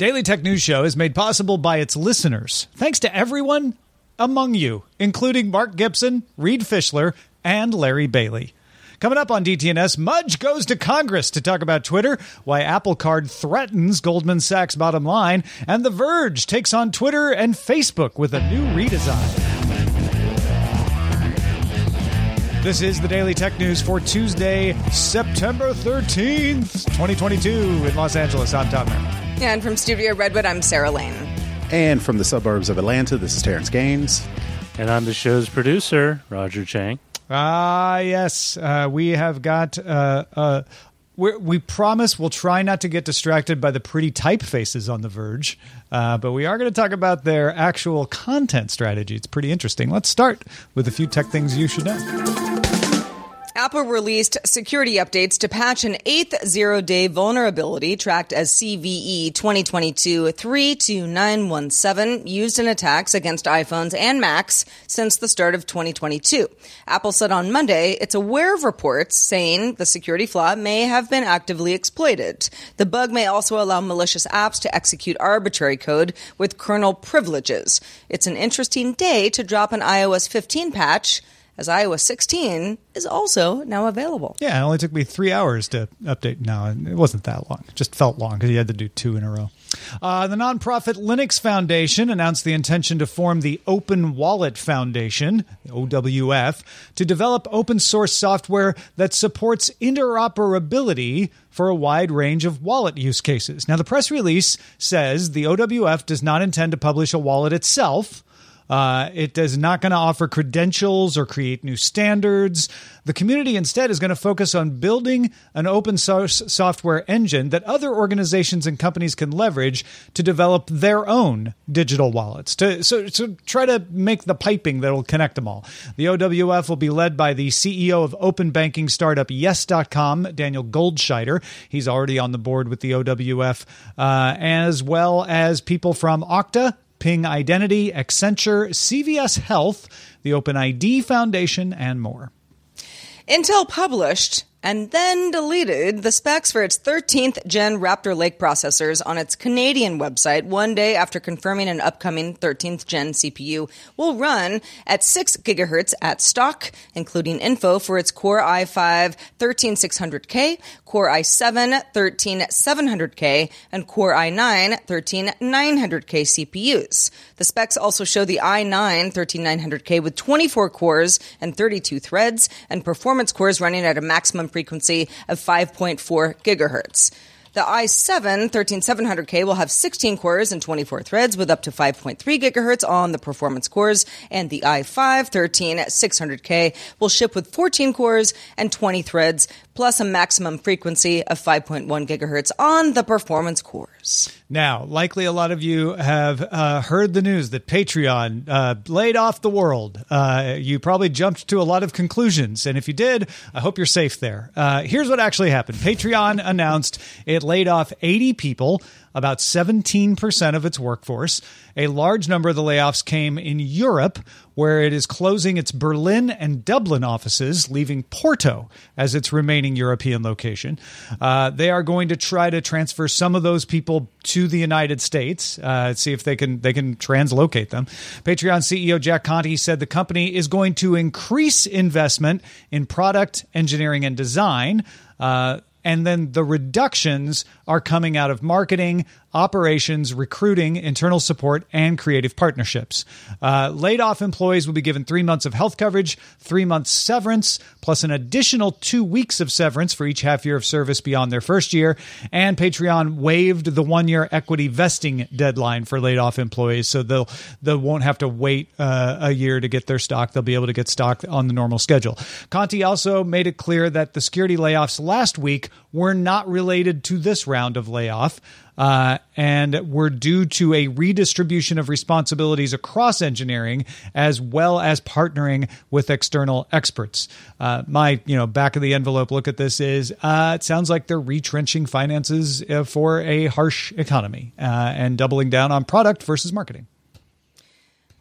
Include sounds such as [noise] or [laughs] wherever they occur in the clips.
Daily Tech News Show is made possible by its listeners. Thanks to everyone among you, including Mark Gibson, Reed Fischler, and Larry Bailey. Coming up on DTNS, Mudge goes to Congress to talk about Twitter, why Apple Card threatens Goldman Sachs' bottom line, and The Verge takes on Twitter and Facebook with a new redesign. This is the Daily Tech News for Tuesday, September 13th, 2022, in Los Angeles. I'm Tom Merritt. And from Studio Redwood, I'm Sarah Lane. And from the suburbs of Atlanta, this is Terrance Gaines. And I'm the show's producer, Roger Chang. Ah, yes. Uh, we have got. Uh, uh, we we promise we'll try not to get distracted by the pretty typefaces on The Verge, uh, but we are going to talk about their actual content strategy. It's pretty interesting. Let's start with a few tech things you should know. Apple released security updates to patch an eighth zero day vulnerability tracked as CVE 2022 32917 used in attacks against iPhones and Macs since the start of 2022. Apple said on Monday it's aware of reports saying the security flaw may have been actively exploited. The bug may also allow malicious apps to execute arbitrary code with kernel privileges. It's an interesting day to drop an iOS 15 patch as iOS 16 is also now available. Yeah, it only took me three hours to update. No, it wasn't that long. It just felt long because you had to do two in a row. Uh, the nonprofit Linux Foundation announced the intention to form the Open Wallet Foundation, OWF, to develop open source software that supports interoperability for a wide range of wallet use cases. Now, the press release says the OWF does not intend to publish a wallet itself uh, it is not going to offer credentials or create new standards. The community instead is going to focus on building an open source software engine that other organizations and companies can leverage to develop their own digital wallets. To so try to make the piping that will connect them all. The OWF will be led by the CEO of open banking startup Yes.com, Daniel Goldscheider. He's already on the board with the OWF, uh, as well as people from Okta, Ping Identity, Accenture, CVS Health, the OpenID Foundation, and more. Intel published and then deleted the specs for its 13th gen Raptor Lake processors on its Canadian website one day after confirming an upcoming 13th gen CPU will run at 6 gigahertz at stock, including info for its Core i5 13600K, Core i7 13700K, and Core i9 13900K CPUs. The specs also show the i9 13900K with 24 cores and 32 threads, and performance cores running at a maximum frequency of 5.4 gigahertz. The i7 13700K will have 16 cores and 24 threads with up to 5.3 gigahertz on the performance cores, and the i5 13600K will ship with 14 cores and 20 threads, plus a maximum frequency of 5.1 gigahertz on the performance cores. Now, likely a lot of you have uh, heard the news that Patreon uh, laid off the world. Uh, you probably jumped to a lot of conclusions, and if you did, I hope you're safe there. Uh, here's what actually happened Patreon announced it laid off 80 people about 17% of its workforce. A large number of the layoffs came in Europe, where it is closing its Berlin and Dublin offices, leaving Porto as its remaining European location. Uh, they are going to try to transfer some of those people to the United States, uh, see if they can they can translocate them. Patreon CEO Jack Conte said the company is going to increase investment in product engineering and design. Uh, and then the reductions are coming out of marketing, operations, recruiting, internal support, and creative partnerships. Uh, laid off employees will be given three months of health coverage, three months severance, plus an additional two weeks of severance for each half year of service beyond their first year. And Patreon waived the one year equity vesting deadline for laid off employees, so they'll they won't have to wait uh, a year to get their stock. They'll be able to get stock on the normal schedule. Conte also made it clear that the security layoffs last week were not related to this round of layoff. Uh, and were due to a redistribution of responsibilities across engineering as well as partnering with external experts. Uh, my, you know, back of the envelope look at this is uh, it sounds like they're retrenching finances uh, for a harsh economy uh, and doubling down on product versus marketing.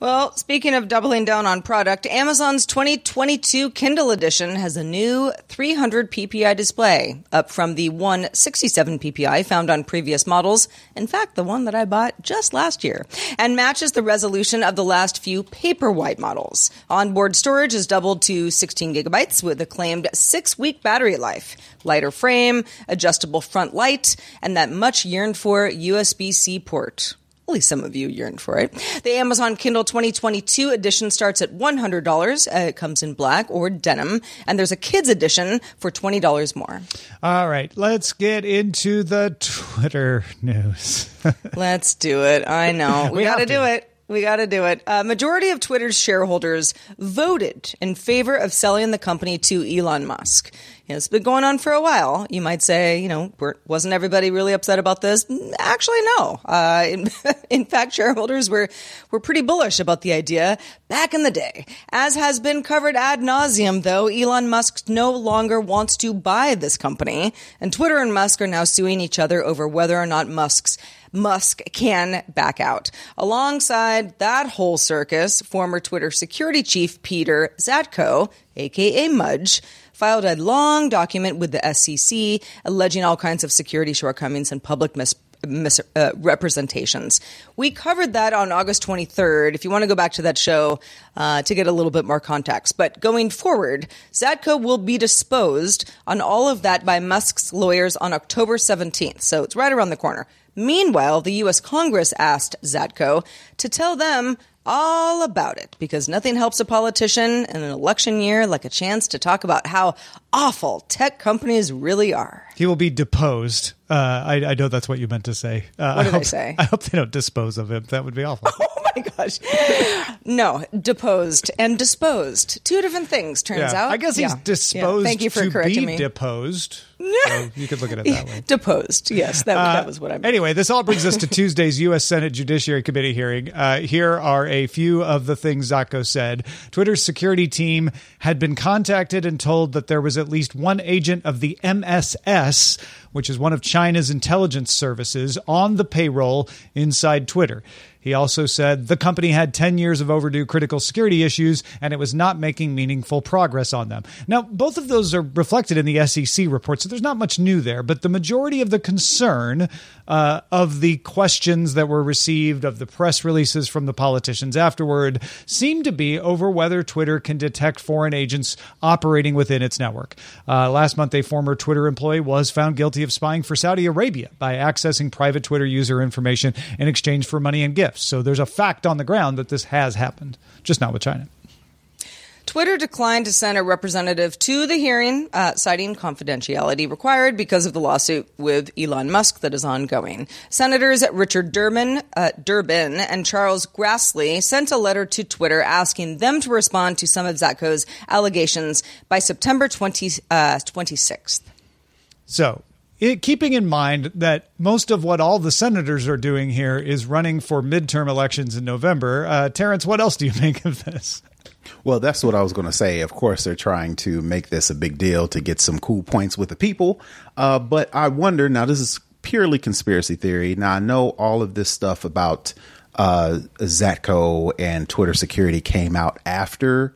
Well, speaking of doubling down on product, Amazon's 2022 Kindle edition has a new 300 ppi display, up from the 167 ppi found on previous models. In fact, the one that I bought just last year, and matches the resolution of the last few Paperwhite models. Onboard storage is doubled to 16 gigabytes with a claimed six week battery life, lighter frame, adjustable front light, and that much yearned for USB C port. At least some of you yearned for it. The Amazon Kindle 2022 edition starts at $100. Uh, it comes in black or denim, and there's a kids edition for $20 more. All right, let's get into the Twitter news. [laughs] Let's do it. I know. We, We got to. do it. We got to do it. A majority of Twitter's shareholders voted in favor of selling the company to Elon Musk. It's been going on for a while. You might say, you know, wasn't everybody really upset about this? Actually, no. Uh, in, [laughs] in fact, shareholders were were pretty bullish about the idea back in the day. As has been covered ad nauseum, though, Elon Musk no longer wants to buy this company, and Twitter and Musk are now suing each other over whether or not Musk's Musk can back out. Alongside that whole circus, former Twitter security chief Peter Zatko, aka Mudge, filed a long document with the SEC alleging all kinds of security shortcomings and public mis- mis- uh. We covered that on August 23rd. If you want to go back to that show uh, to get a little bit more context. But going forward, Zatko will be disposed on all of that by Musk's lawyers on October 17th. So it's right around the corner. Meanwhile, the U.S. Congress asked Zatko to tell them all about it because nothing helps a politician in an election year like a chance to talk about how awful tech companies really are. He will be deposed. Uh, I, I know that's what you meant to say. Uh, What I did I hope, say? I hope they don't dispose of him. That would be awful. [laughs] Oh my gosh. No, deposed and disposed. Two different things, turns Yeah. out. I guess he's Yeah. Yeah. disposed Thank you for to correcting be me. deposed. So you could look at it that way. [laughs] deposed. Yes, that, that was what I meant. Anyway, this all brings us to [laughs] Tuesday's U.S. Senate Judiciary Committee hearing. Uh, here are a few of the things Zatko said. Twitter's security team had been contacted and told that there was at least one agent of the MSS, which is one of China's intelligence services, on the payroll inside Twitter. He also said the company had 10 years of overdue critical security issues and it was not making meaningful progress on them. Now, both of those are reflected in the SEC report, there's not much new there, but the majority of the concern uh, of the questions that were received, of the press releases from the politicians afterward, seem to be over whether Twitter can detect foreign agents operating within its network. Uh, last month, a former Twitter employee was found guilty of spying for Saudi Arabia by accessing private Twitter user information in exchange for money and gifts. So there's a fact on the ground that this has happened, just not with China. Twitter declined to send a representative to the hearing, uh, citing confidentiality required because of the lawsuit with Elon Musk that is ongoing. Senators Richard Durbin, uh, Durbin and Charles Grassley sent a letter to Twitter asking them to respond to some of Zatko's allegations by September 20, uh, 26th. So, it, keeping in mind that most of what all the senators are doing here is running for midterm elections in November, uh, Terrance, what else do you [laughs] make of this? Well, that's what I was going to say. Of course, they're trying to make this a big deal to get some cool points with the people. Uh, but I wonder now, this is purely conspiracy theory. Now, I know all of this stuff about uh, Zatko and Twitter security came out after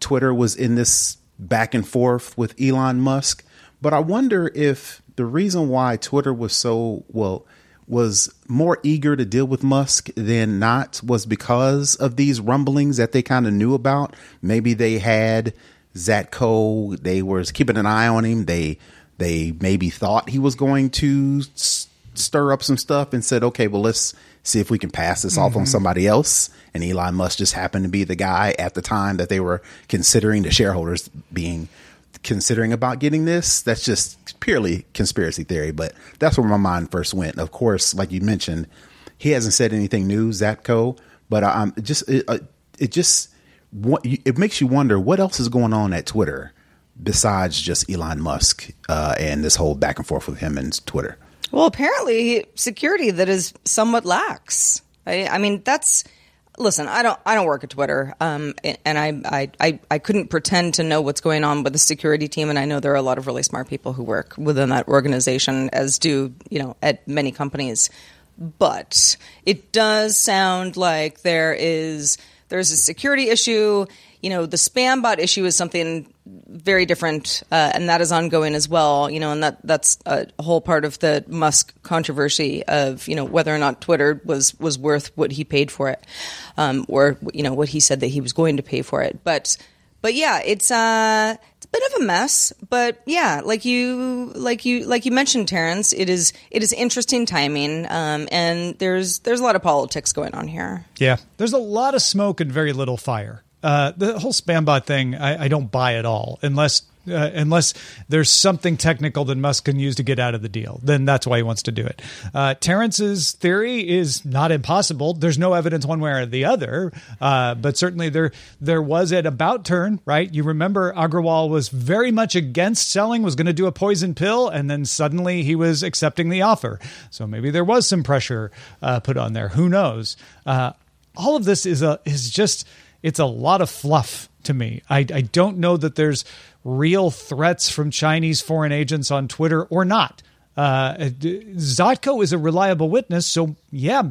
Twitter was in this back and forth with Elon Musk. But I wonder if the reason why Twitter was so, well, was more eager to deal with Musk than not was because of these rumblings that they kind of knew about. Maybe they had Zatko, they were keeping an eye on him. They They maybe thought he was going to s- stir up some stuff and said, okay, well, let's see if we can pass this off on mm-hmm. somebody else. And Elon Musk just happened to be the guy at the time that they were considering the shareholders being considering about getting this. That's just purely conspiracy theory, but that's where my mind first went. Of course, like you mentioned, he hasn't said anything new, Zatko, but I'm just it, uh, it just it makes you wonder what else is going on at Twitter besides just Elon Musk uh, and this whole back and forth with him and Twitter. Well, apparently security that is somewhat lax. I, I mean, that's listen. I don't. I don't work at Twitter, um, and I, I, I, I couldn't pretend to know what's going on with the security team. And I know there are a lot of really smart people who work within that organization, as do you know at many companies. But it does sound like there is there's a security issue. You know, the spam bot issue is something very different, uh, and that is ongoing as well. You know, and that that's a whole part of the Musk controversy of you know whether or not Twitter was was worth what he paid for it, um, or you know what he said that he was going to pay for it. But but yeah, it's uh it's a bit of a mess. But yeah, like you like you like you mentioned, Terrance, it is it is interesting timing, um, and there's there's a lot of politics going on here. Yeah, there's a lot of smoke and very little fire. Uh, the whole spam bot thing, I, I don't buy at all, unless uh, unless there's something technical that Musk can use to get out of the deal. Then that's why he wants to do it. Uh, Terrance's theory is not impossible. There's no evidence one way or the other, uh, but certainly there there was an about turn, right? You remember Agrawal was very much against selling, was going to do a poison pill, and then suddenly he was accepting the offer. So maybe there was some pressure uh, put on there. Who knows? Uh, all of this is a is just it's a lot of fluff to me. I, I don't know that there's real threats from Chinese foreign agents on Twitter or not. Uh, Zatko is a reliable witness, so yeah.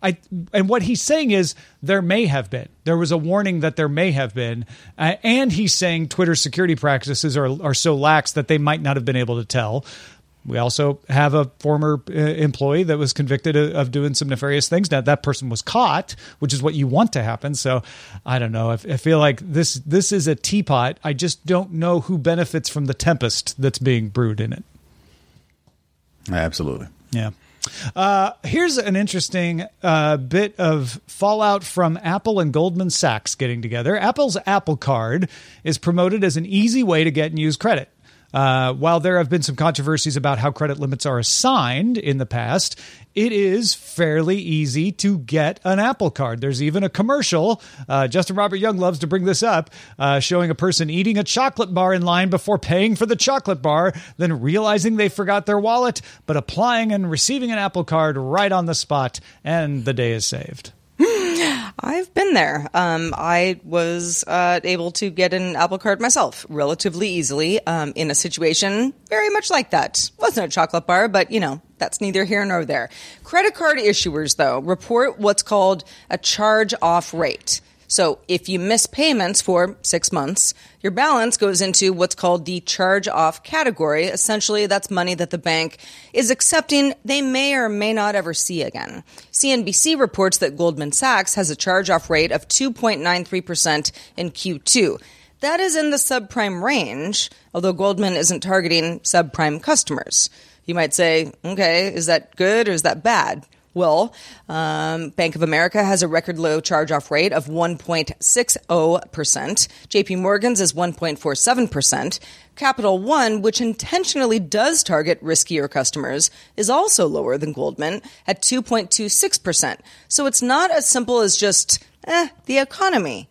I, and what he's saying is there may have been. There was a warning that there may have been, uh, and he's saying Twitter security practices are are so lax that they might not have been able to tell. We also have a former uh, employee that was convicted of, of, doing some nefarious things. Now that person was caught, which is what you want to happen. So I don't know. I, I feel like this this is a teapot. I just don't know who benefits from the tempest that's being brewed in it. Absolutely. Yeah. Uh, here's an interesting uh, bit of fallout from Apple and Goldman Sachs getting together. Apple's Apple Card is promoted as an easy way to get and use credit. Uh, while there have been some controversies about how credit limits are assigned in the past, it is fairly easy to get an Apple Card. There's even a commercial. Uh, Justin Robert Young loves to bring this up, uh, showing a person eating a chocolate bar in line before paying for the chocolate bar, then realizing they forgot their wallet, but applying and receiving an Apple Card right on the spot, and the day is saved. I've been there. Um, I was uh, able to get an Apple Card myself relatively easily um, in a situation very much like that. Wasn't a chocolate bar, but you know, that's neither here nor there. Credit card issuers, though, report what's called a charge off rate. So if you miss payments for six months, your balance goes into what's called the charge off category. Essentially, that's money that the bank is accepting they may or may not ever see again. CNBC reports that Goldman Sachs has a charge off rate of 2.93% in Q2. That is in the subprime range, although Goldman isn't targeting subprime customers. You might say, okay, is that good or is that bad? Well, um, Bank of America has a record low charge off rate of 1.60%. JP Morgan's is 1.47%. Capital One, which intentionally does target riskier customers, is also lower than Goldman at 2.26%. So it's not as simple as just, eh, the economy.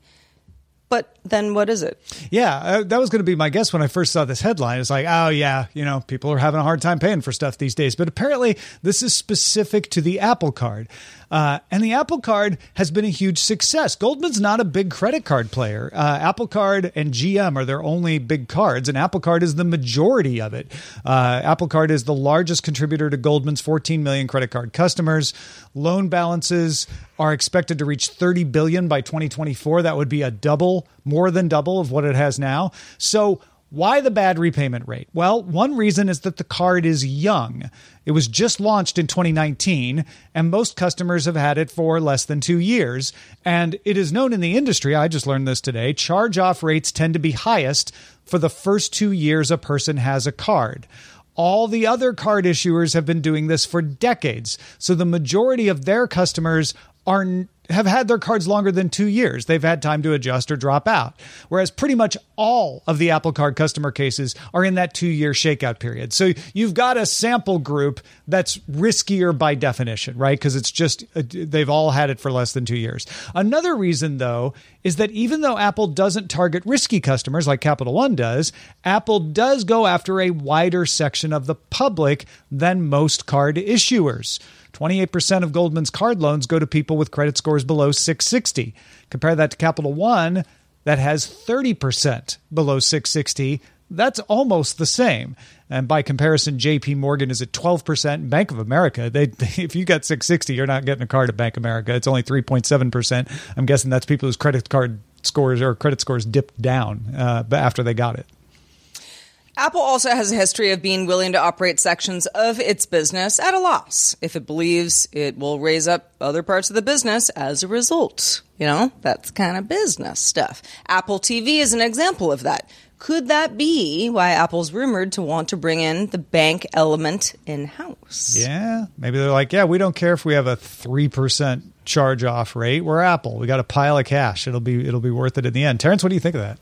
But then what is it? Yeah, uh, that was going to be my guess when I first saw this headline. It's like, oh, yeah, you know, people are having a hard time paying for stuff these days. But apparently, this is specific to the Apple Card. Uh, and the Apple Card has been a huge success. Goldman's not a big credit card player. Uh, Apple Card and GM are their only big cards, and Apple Card is the majority of it. Uh, Apple Card is the largest contributor to Goldman's 14 million credit card customers. Loan balances are expected to reach 30 billion by 2024. That would be a double, more than double of what it has now. So why the bad repayment rate? Well, one reason is that the card is young. It was just launched in 2019, and most customers have had it for less than two years. And it is known in the industry, I just learned this today, charge off rates tend to be highest for the first two years a person has a card. all the other card issuers have been doing this for decades. So the majority of their customers are have had their cards longer than two years. They've had time to adjust or drop out. Whereas pretty much all of the Apple Card customer cases are in that two year shakeout period. So you've got a sample group that's riskier by definition, right? Because it's just, uh, they've all had it for less than two years. Another reason, though, is that even though Apple doesn't target risky customers like Capital One does, Apple does go after a wider section of the public than most card issuers. 28% of Goldman's card loans go to people with credit scores below 660. Compare that to Capital One, that has 30% below 660. That's almost the same. And by comparison, JP Morgan is at 12%. Bank of America, they, if you got 660, you're not getting a card at Bank of America. It's only 3.7%. I'm guessing that's people whose credit card scores or credit scores dipped down uh, after they got it. Apple also has a history of being willing to operate sections of its business at a loss if it believes it will raise up other parts of the business as a result. You know, that's kind of business stuff. Apple TV is an example of that. Could that be why Apple's rumored to want to bring in the bank element in house? Yeah. Maybe they're like, yeah, we don't care if we have a 3% charge off rate. We're Apple. We got a pile of cash. It'll be it'll be worth it in the end. Terrance, what do you think of that?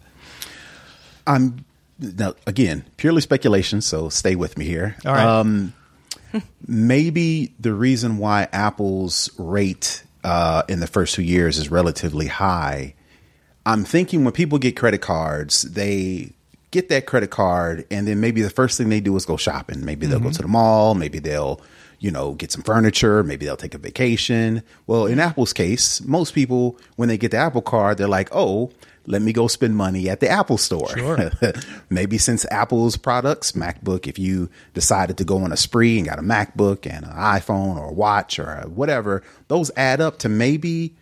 I'm now again purely speculation, so stay with me here. All right. Um, maybe the reason why Apple's rate uh, in the first two years is relatively high. I'm thinking when people get credit cards, they get that credit card, and then maybe the first thing they do is go shopping. Maybe they'll go to the mall. Maybe they'll you know, get some furniture. Maybe they'll take a vacation. Well, in Apple's case, most people, when they get the Apple card, they're like, oh, let me go spend money at the Apple store. Sure. [laughs] Maybe since Apple's products, MacBook, if you decided to go on a spree and got a MacBook and an iPhone or a watch or whatever, those add up to maybe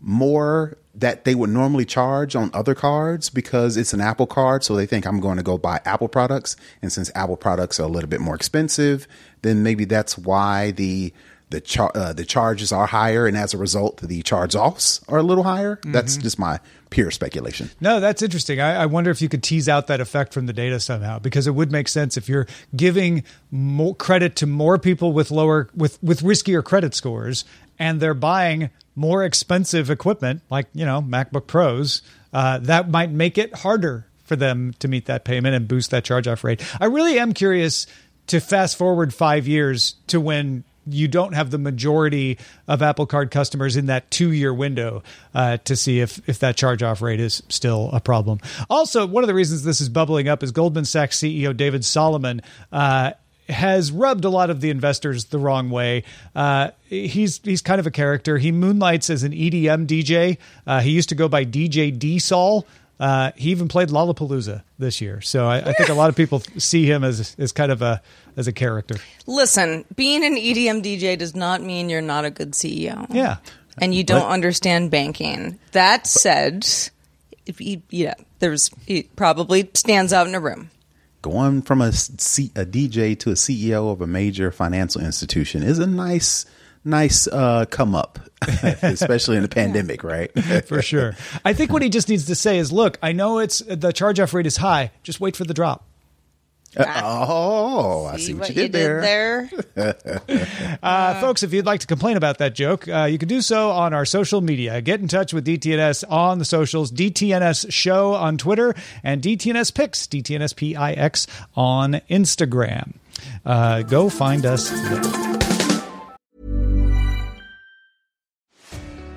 more that they would normally charge on other cards because it's an Apple card. So they think I'm going to go buy Apple products. And since Apple products are a little bit more expensive, then maybe that's why the the char- uh, the charges are higher, and as a result, the charge offs are a little higher. That's just my pure speculation. No, that's interesting. I, I, wonder if you could tease out that effect from the data somehow, because it would make sense if you're giving more credit to more people with lower with with riskier credit scores, and they're buying more expensive equipment like you know MacBook Pros. Uh, that might make it harder for them to meet that payment and boost that charge off rate. I really am curious to fast forward five years to when you don't have the majority of Apple Card customers in that two year window uh, to see if, if that charge off rate is still a problem. Also, one of the reasons this is bubbling up is Goldman Sachs CEO David Solomon. Uh, has rubbed a lot of the investors the wrong way. Uh, he's he's kind of a character. He moonlights as an EDM DJ. Uh, he used to go by DJ D Sol. Uh, he even played Lollapalooza this year, so I, I, think a lot of people see him as as kind of a as a character. Listen, being an EDM DJ does not mean you're not a good CEO. Yeah, and you don't but, understand banking. That said, if he, yeah, there's he probably stands out in a room. Going from a, C, a DJ to a CEO of a major financial institution is a nice nice uh, come up, [laughs] especially in the [laughs] pandemic, right? [laughs] for sure. I think what he just needs to say is, look, I know it's the charge off rate is high. Just wait for the drop. Uh, oh, I see what, what you, did, you there. did there. uh, folks, if you'd like to complain about that joke, uh, you can do so on our social media. Get in touch with DTNS on the socials, DTNS Show on Twitter, and DTNS Pix, DTNS P-I-X on Instagram. Uh, go find us there.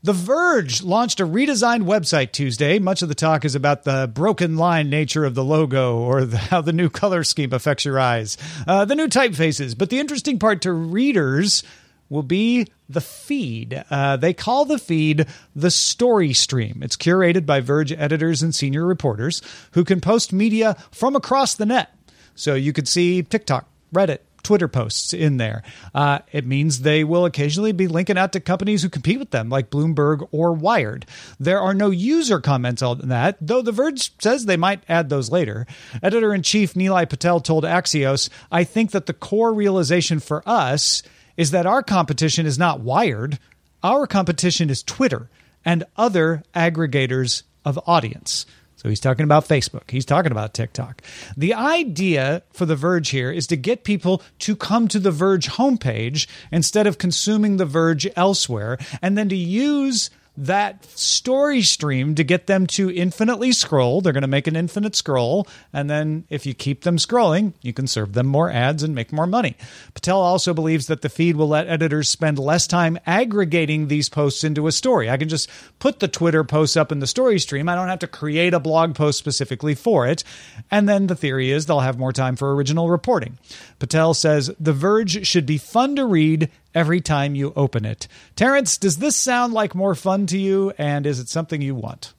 The Verge launched a redesigned website Tuesday. Much of the talk is about the broken line nature of the logo or the, how the new color scheme affects your eyes, uh, the new typefaces. But the interesting part to readers will be the feed. Uh, they call the feed the story stream. It's curated by Verge editors and senior reporters who can post media from across the net. So you could see TikTok, Reddit, Twitter posts in there. Uh, it means they will occasionally be linking out to companies who compete with them, like Bloomberg or Wired. There are no user comments on that, though The Verge says they might add those later. Editor in chief Nilay Patel told Axios, I think that the core realization for us is that our competition is not Wired, our competition is Twitter and other aggregators of audience. So he's talking about Facebook. He's talking about TikTok. The idea for The Verge here is to get people to come to The Verge homepage instead of consuming The Verge elsewhere, and then to use that story stream to get them to infinitely scroll. They're going to make an infinite scroll. And then if you keep them scrolling, you can serve them more ads and make more money. Patel also believes that the feed will let editors spend less time aggregating these posts into a story. I can just put the Twitter posts up in the story stream. I don't have to create a blog post specifically for it. And then the theory is they'll have more time for original reporting. Patel says The Verge should be fun to read every time you open it. Terrance, does this sound like more fun to you? And is it something you want?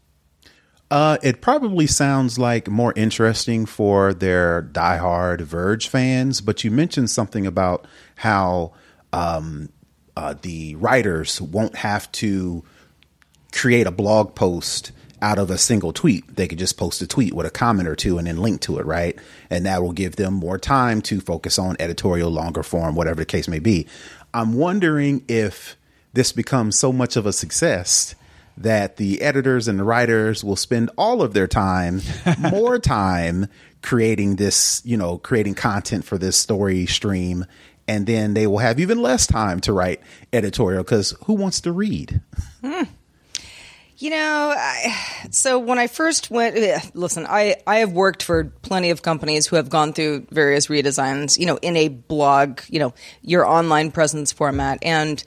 Uh, it probably sounds like more interesting for their diehard Verge fans, but you mentioned something about how um, uh, the writers won't have to create a blog post out of a single tweet. They could just post a tweet with a comment or two and then link to it, right? And that will give them more time to focus on editorial, longer form, whatever the case may be. I'm wondering if this becomes so much of a success that the editors and the writers will spend all of their time, [laughs] more time creating this, you know, creating content for this story stream. And then they will have even less time to write editorial because who wants to read? Hmm. You know, I, so when I first went, eh, listen, I, I have worked for plenty of companies who have gone through various redesigns, you know, in a blog, you know, your online presence format. And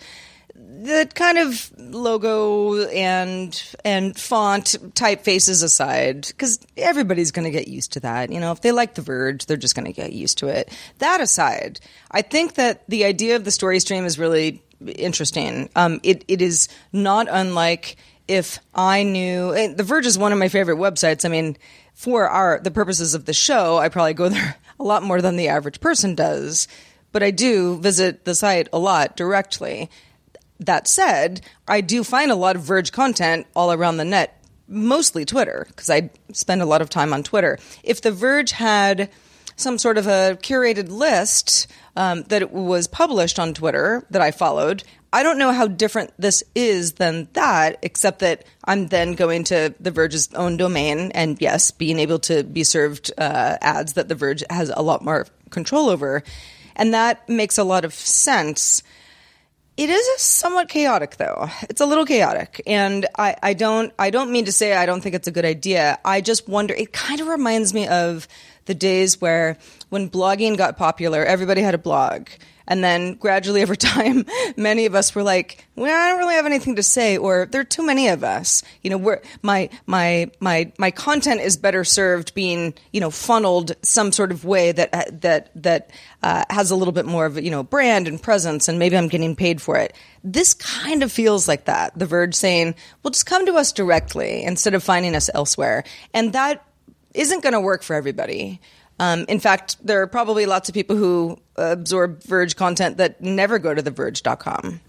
the kind of logo and and font typefaces aside, because everybody's going to get used to that. You know, if they like The Verge, they're just going to get used to it. That aside, I think that the idea of the story stream is really interesting. Um, it it is not unlike if I knew The Verge is one of my favorite websites. I mean, for our the purposes of the show, I probably go [laughs] there a lot more than the average person does, but I do visit the site a lot directly. That said, I do find a lot of Verge content all around the net, mostly Twitter, because I spend a lot of time on Twitter. If The Verge had some sort of a curated list um, that was published on Twitter that I followed, I don't know how different this is than that, except that I'm then going to The Verge's own domain, and yes, being able to be served uh, ads that The Verge has a lot more control over. And that makes a lot of sense. It is somewhat chaotic, though. It's a little chaotic, and I, I don't. I don't mean to say I don't think it's a good idea. I just wonder. It kind of reminds me of the days where, when blogging got popular, everybody had a blog, and then gradually over [laughs] time, many of us were like, well, I don't really have anything to say, or there are too many of us. You know, we're, my, my, my, my content is better served being, you know, funneled some sort of way that, that, that, uh, has a little bit more of, you know, brand and presence, and maybe I'm getting paid for it. This kind of feels like that. The Verge saying, well, just come to us directly instead of finding us elsewhere. And that isn't going to work for everybody. Um, in fact, there are probably lots of people who absorb Verge content that never go to theverge.com.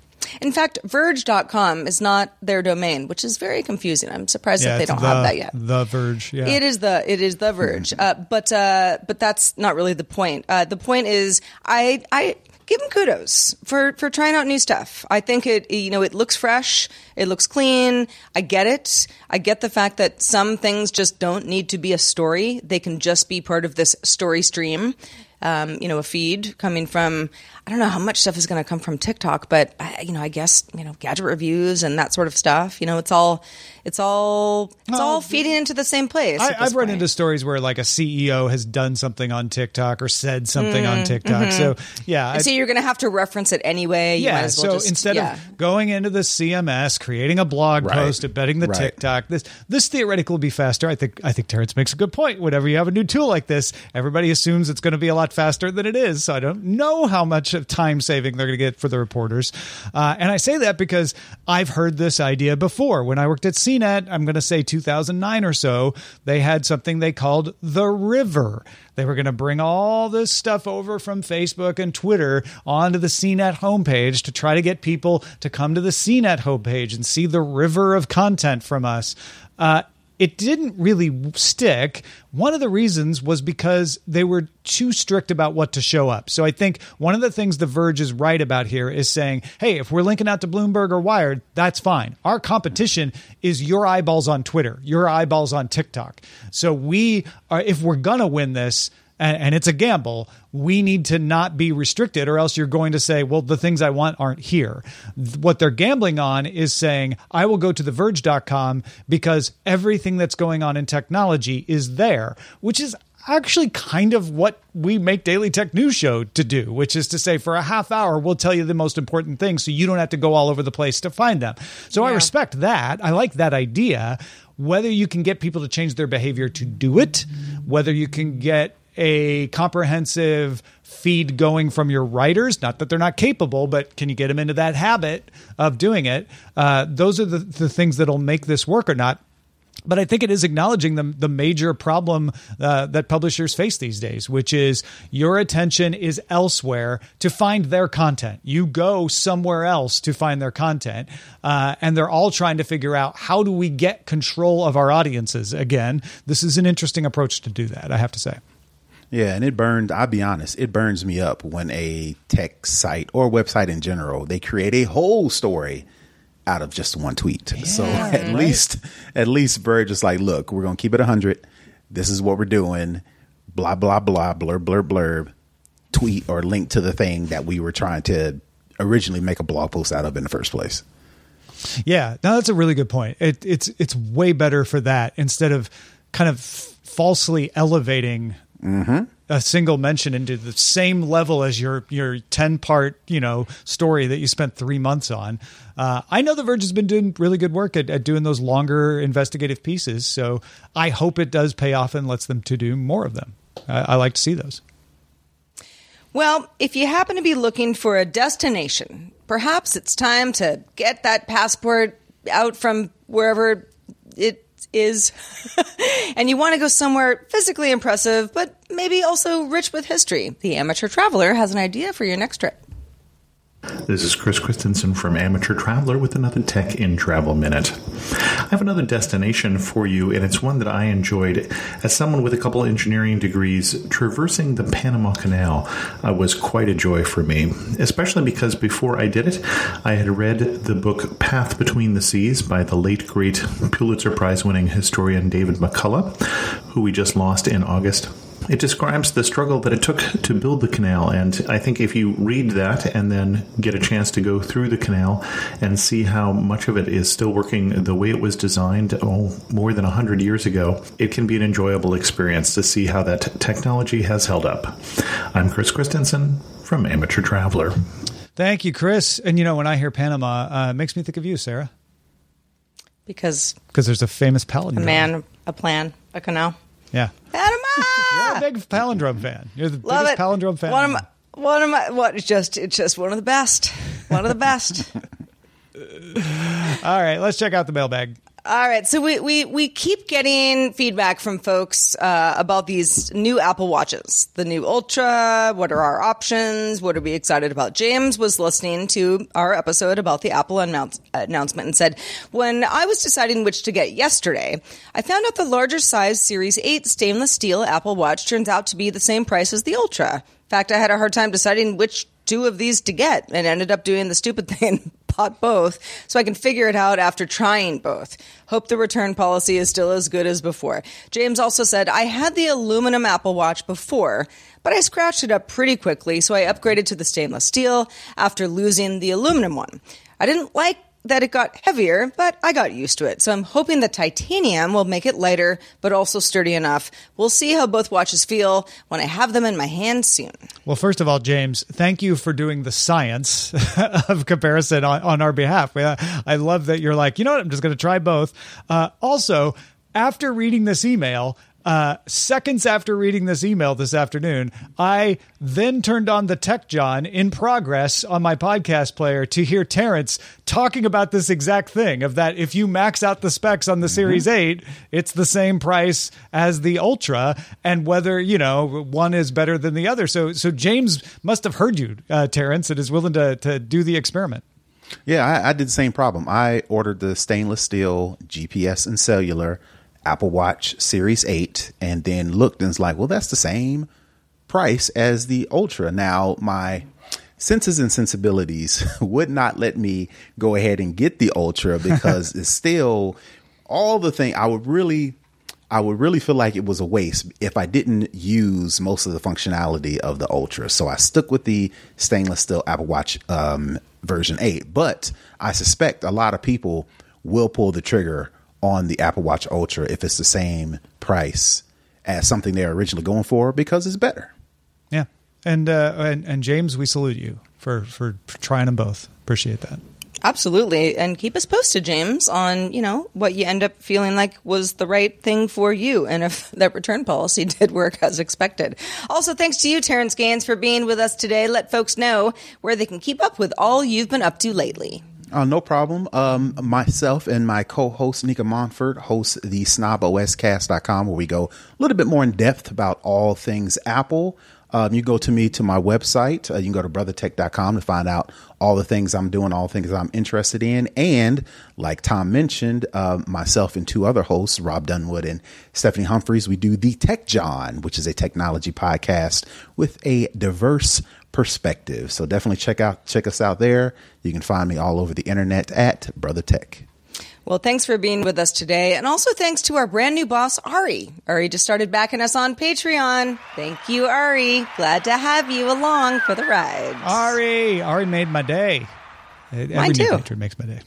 In fact, Verge.com is not their domain, which is very confusing. I'm surprised that they don't the, have that yet. The Verge. Yeah. It is the it is the Verge, uh, but uh, but that's not really the point. Uh, the point is, I I give them kudos for for trying out new stuff. I think it you know it looks fresh, it looks clean. I get it. I get the fact that some things just don't need to be a story; they can just be part of this story stream. Um, you know, a feed coming from I don't know how much stuff is going to come from TikTok, but I, you know, I guess you know gadget reviews and that sort of stuff. You know, it's all it's all it's all feeding into the same place. I, I've run into stories where like a CEO has done something on TikTok or said something Mm, on TikTok. So yeah, I- so you're going to have to reference it anyway. You might yeah. as well So just- instead yeah. of going into the CMS, creating a blog Right. post, embedding the Right. TikTok, this this theoretically will be faster. I think I think Terrance makes a good point. Whenever you have a new tool like this, everybody assumes it's going to be a lot faster than it is. So I don't know how much of time saving they're going to get for the reporters. Uh, and I say that because I've heard this idea before. When I worked at CNET, I'm going to say 2009 or so, they had something they called the River. They were going to bring all this stuff over from Facebook and Twitter onto the CNET homepage to try to get people to come to the CNET homepage and see the river of content from us. Uh, it didn't really stick. One of the reasons was because they were too strict about what to show up. So I think one of the things The Verge is right about here is saying, hey, if we're linking out to Bloomberg or Wired, that's fine. Our competition is your eyeballs on Twitter, your eyeballs on TikTok. So we are, if we're going to win this, and, and it's a gamble. We need to not be restricted, or else you're going to say, well, the things I want aren't here. What they're gambling on is saying, I will go to theverge.com because everything that's going on in technology is there, which is actually kind of what we make Daily Tech News Show to do, which is to say, for a half hour, we'll tell you the most important things so you don't have to go all over the place to find them. So I respect that. I like that idea. Whether you can get people to change their behavior to do it, whether you can get a comprehensive feed going from your writers, not that they're not capable, but can you get them into that habit of doing it? Uh, those are the, the things that'll make this work or not. But I think it is acknowledging the, the major problem uh, that publishers face these days, which is your attention is elsewhere to find their content. You go somewhere else to find their content. Uh, and they're all trying to figure out how do we get control of our audiences again. This is an interesting approach to do that, I have to say. Yeah, and it burned. I'll be honest, it burns me up when a tech site or website in general they create a whole story out of just one tweet. so [laughs] at least, at least Verge is like, look, we're gonna keep it hundred. This is what we're doing. Blah blah blah. Blurb blurb blurb. Tweet or link to the thing that we were trying to originally make a blog post out of in the first place. Yeah, no, that's a really good point. It, it's it's way better for that instead of kind of falsely elevating a single mention into the same level as your your ten part you know story that you spent three months on. Uh, I know The Verge has been doing really good work at, at doing those longer investigative pieces, so I hope it does pay off and lets them to do more of them. I, I like to see those. Well, if you happen to be looking for a destination, perhaps it's time to get that passport out from wherever it is. [laughs] and you want to go somewhere physically impressive, but maybe also rich with history. The Amateur Traveler has an idea for your next trip. This is Chris Christensen from Amateur Traveler with another Tech in Travel Minute. I have another destination for you, and it's one that I enjoyed as someone with a couple engineering degrees. Traversing the Panama Canal uh, was quite a joy for me, especially because before I did it, I had read the book Path Between the Seas by the late, great Pulitzer Prize winning historian David McCullough, who we just lost in August. It describes the struggle that it took to build the canal, and I think if you read that and then get a chance to go through the canal and see how much of it is still working the way it was designed oh, more than 100 years ago, it can be an enjoyable experience to see how that t- technology has held up. I'm Chris Christensen from Amateur Traveler. Thank you, Chris. And you know, when I hear Panama, uh, it makes me think of you, Sarah, Because because there's a famous paladin. a palindrome. man, a plan, a canal. yeah. Panama! You're a big palindrome fan. You're the Love biggest it. palindrome fan. One of my, one of my, what? It's just, it's just one of the best. One of the best. [laughs] All right, let's check out the mailbag. All right, so we, we, we keep getting feedback from folks uh, about these new Apple Watches, the new Ultra. What are our options? What are we excited about? James was listening to our episode about the Apple announce- announcement and said, "When I was deciding which to get yesterday, I found out the larger size Series 8 stainless steel Apple Watch turns out to be the same price as the Ultra. In fact, I had a hard time deciding which two of these to get and ended up doing the stupid [laughs] thing bought both so I can figure it out after trying both. Hope the return policy is still as good as before. James also said, I had the aluminum Apple Watch before, but I scratched it up pretty quickly, so I upgraded to the stainless steel after losing the aluminum one. I didn't like that it got heavier, but I got used to it. So I'm hoping the titanium will make it lighter, but also sturdy enough. We'll see how both watches feel when I have them in my hand soon. Well, first of all, James, thank you for doing the science [laughs] of comparison on, on our behalf. I love that you're like, you know what, I'm just going to try both. Uh, also, after reading this email, uh, seconds after reading this email this afternoon, I then turned on the Tech Jawn in progress on my podcast player to hear Terrance talking about this exact thing of that if you max out the specs on the Mm-hmm. Series 8, it's the same price as the Ultra, and whether, you know, one is better than the other. So, so James must have heard you, uh, Terrance, and is willing to, to do the experiment. Yeah, I, I did the same problem. I ordered the stainless steel GPS and cellular Apple Watch Series 8 and then looked and was like, well, that's the same price as the Ultra. Now, my senses and sensibilities [laughs] would not let me go ahead and get the Ultra [laughs] because it's still all the thing I would really I would really feel like it was a waste if I didn't use most of the functionality of the Ultra. So I stuck with the stainless steel Apple Watch um, version 8. But I suspect a lot of people will pull the trigger on the Apple Watch Ultra if it's the same price as something they're originally going for because it's better. Yeah. And, uh, and, and James, we salute you for, for trying them both. Appreciate that. Absolutely. And keep us posted, James, on, you know, what you end up feeling like was the right thing for you and if [laughs] that return policy [laughs] did work as expected. Also, thanks to you, Terrance Gaines, for being with us today. Let folks know where they can keep up with all you've been up to lately. Uh, no problem. Um, myself and my co-host Nika Monfort host the snoboscast.com where we go a little bit more in depth about all things Apple. Um, you go to me to my website. Uh, you can go to brothertech.com to find out all the things I'm doing, all the things I'm interested in. And like Tom mentioned, uh, myself and two other hosts, Rob Dunwood and Stephanie Humphreys, we do the Tech Jawn, which is a technology podcast with a diverse perspective. So definitely check out check us out there. You can find me all over the internet at Brother Tech. Well, thanks for being with us today. And also thanks to our brand new boss, Ari. Ari just started backing us on Patreon. Thank you, Ari. Glad to have you along for the ride. Ari, Ari made my day. Every Mine new too. patron makes my day.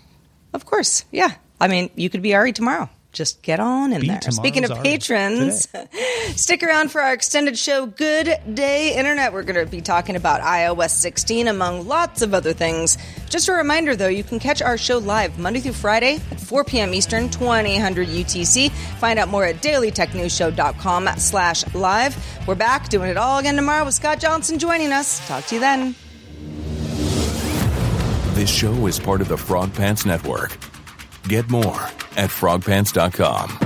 Of course. Yeah. I mean, you could be Ari tomorrow. Just get on in Be there. Speaking of patrons, [laughs] stick around for our extended show, Good Day Internet. We're going to be talking about iOS 16, among lots of other things. Just a reminder, though, you can catch our show live Monday through Friday at 4 p.m. Eastern, 2000 UTC. Find out more at dailytechnewsshow.com slash live. We're back doing it all again tomorrow with Scott Johnson joining us. Talk to you then. This show is part of the Frog Pants Network. Get more at frogpants.com.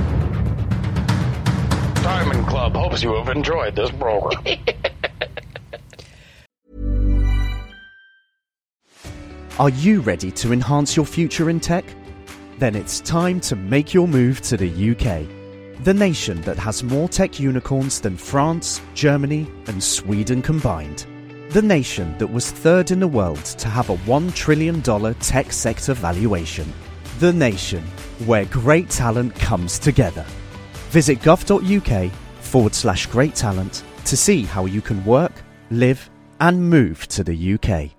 Diamond Club hopes you have enjoyed this program. [laughs] Are you ready to enhance your future in tech? Then it's time to make your move to the UK, the nation that has more tech unicorns than France, Germany, and Sweden combined. The nation that was third in the world to have a $1 trillion tech sector valuation. The nation where great talent comes together. Visit gov.uk forward slash great talent to see how you can work, live, and move to the UK.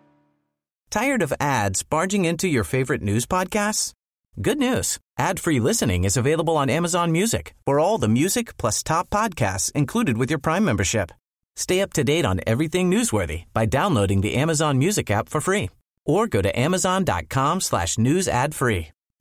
Tired of ads barging into your favorite news podcasts? Good news. Ad-free listening is available on Amazon Music for all the music plus top podcasts included with your Prime membership. Stay up to date on everything newsworthy by downloading the Amazon Music app for free or go to amazon.com slash news ad free.